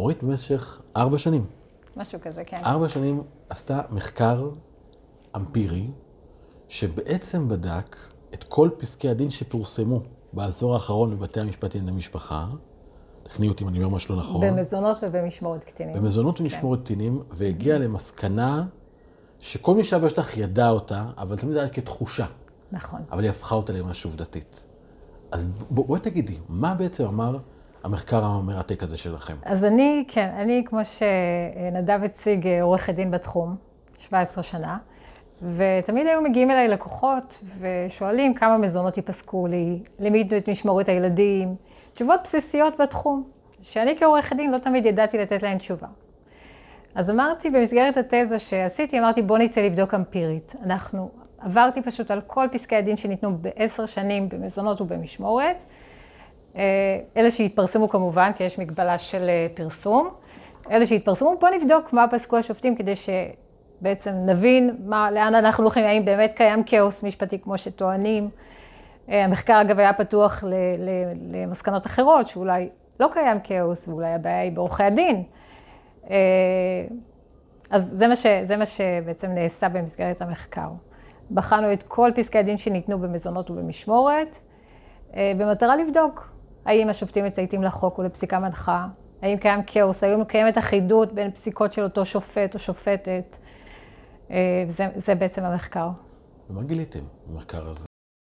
אורית במשך ארבע שנים. משהו כזה, כן. ארבע שנים עשתה מחקר אמפירי, שבעצם בדק את כל פסקי הדין שפורסמו בעשור האחרון בבתי המשפט לענייני משפחה. תקני אותי אם אני אומר משהו לא נכון. במזונות ובמשמורת קטינים. במזונות ומשמורת קטינים, והגיעה למסקנה שכל מי שהיה בשטח ידע אותה, אבל תמיד היה כתחושה. נכון. אבל היא הפכה אותה למשהו עובדתית. אז בוא, בואי תגידי, מה בעצם אמר המחקר המרתק הזה שלכם? אז אני, כן, אני, כמו שנדב הציג, עורכת דין בתחום, 17 שנה, ותמיד היו מגיעים אליי לקוחות ושואלים כמה מזונות ייפסקו לי, למי ייתנו את משמורת הילדים, תשובות בסיסיות בתחום, שאני כעורכת דין לא תמיד ידעתי לתת להן תשובה. אז אמרתי, במסגרת התזה שעשיתי, אמרתי, בוא נצא לבדוק אמפירית. אנחנו, עברתי פשוט על כל פסקי הדין שניתנו בעשר שנים במזונות ובמשמורת. אלה שהתפרסמו כמובן, כי יש מגבלה של פרסום. אלה שהתפרסמו, בוא נבדוק מה פסקו השופטים כדי שבעצם נבין מה, לאן אנחנו הולכים, האם באמת קיים כאוס משפטי כמו שטוענים. המחקר אגב היה פתוח למסקנות אחרות, שאולי לא קיים כאוס, ואולי הבעיה היא בעורכי הדין. אז זה מה, ש, זה מה שבעצם נעשה במסגרת המחקר. בחנו את כל פסקי הדין שניתנו במזונות ובמשמורת, במטרה לבדוק האם השופטים מצייתים לחוק ולפסיקה מנחה, האם קיים כאוס, האם קיימת אחידות בין פסיקות של אותו שופט או שופטת. זה, זה בעצם המחקר. ומה גיליתם במחקר הזה?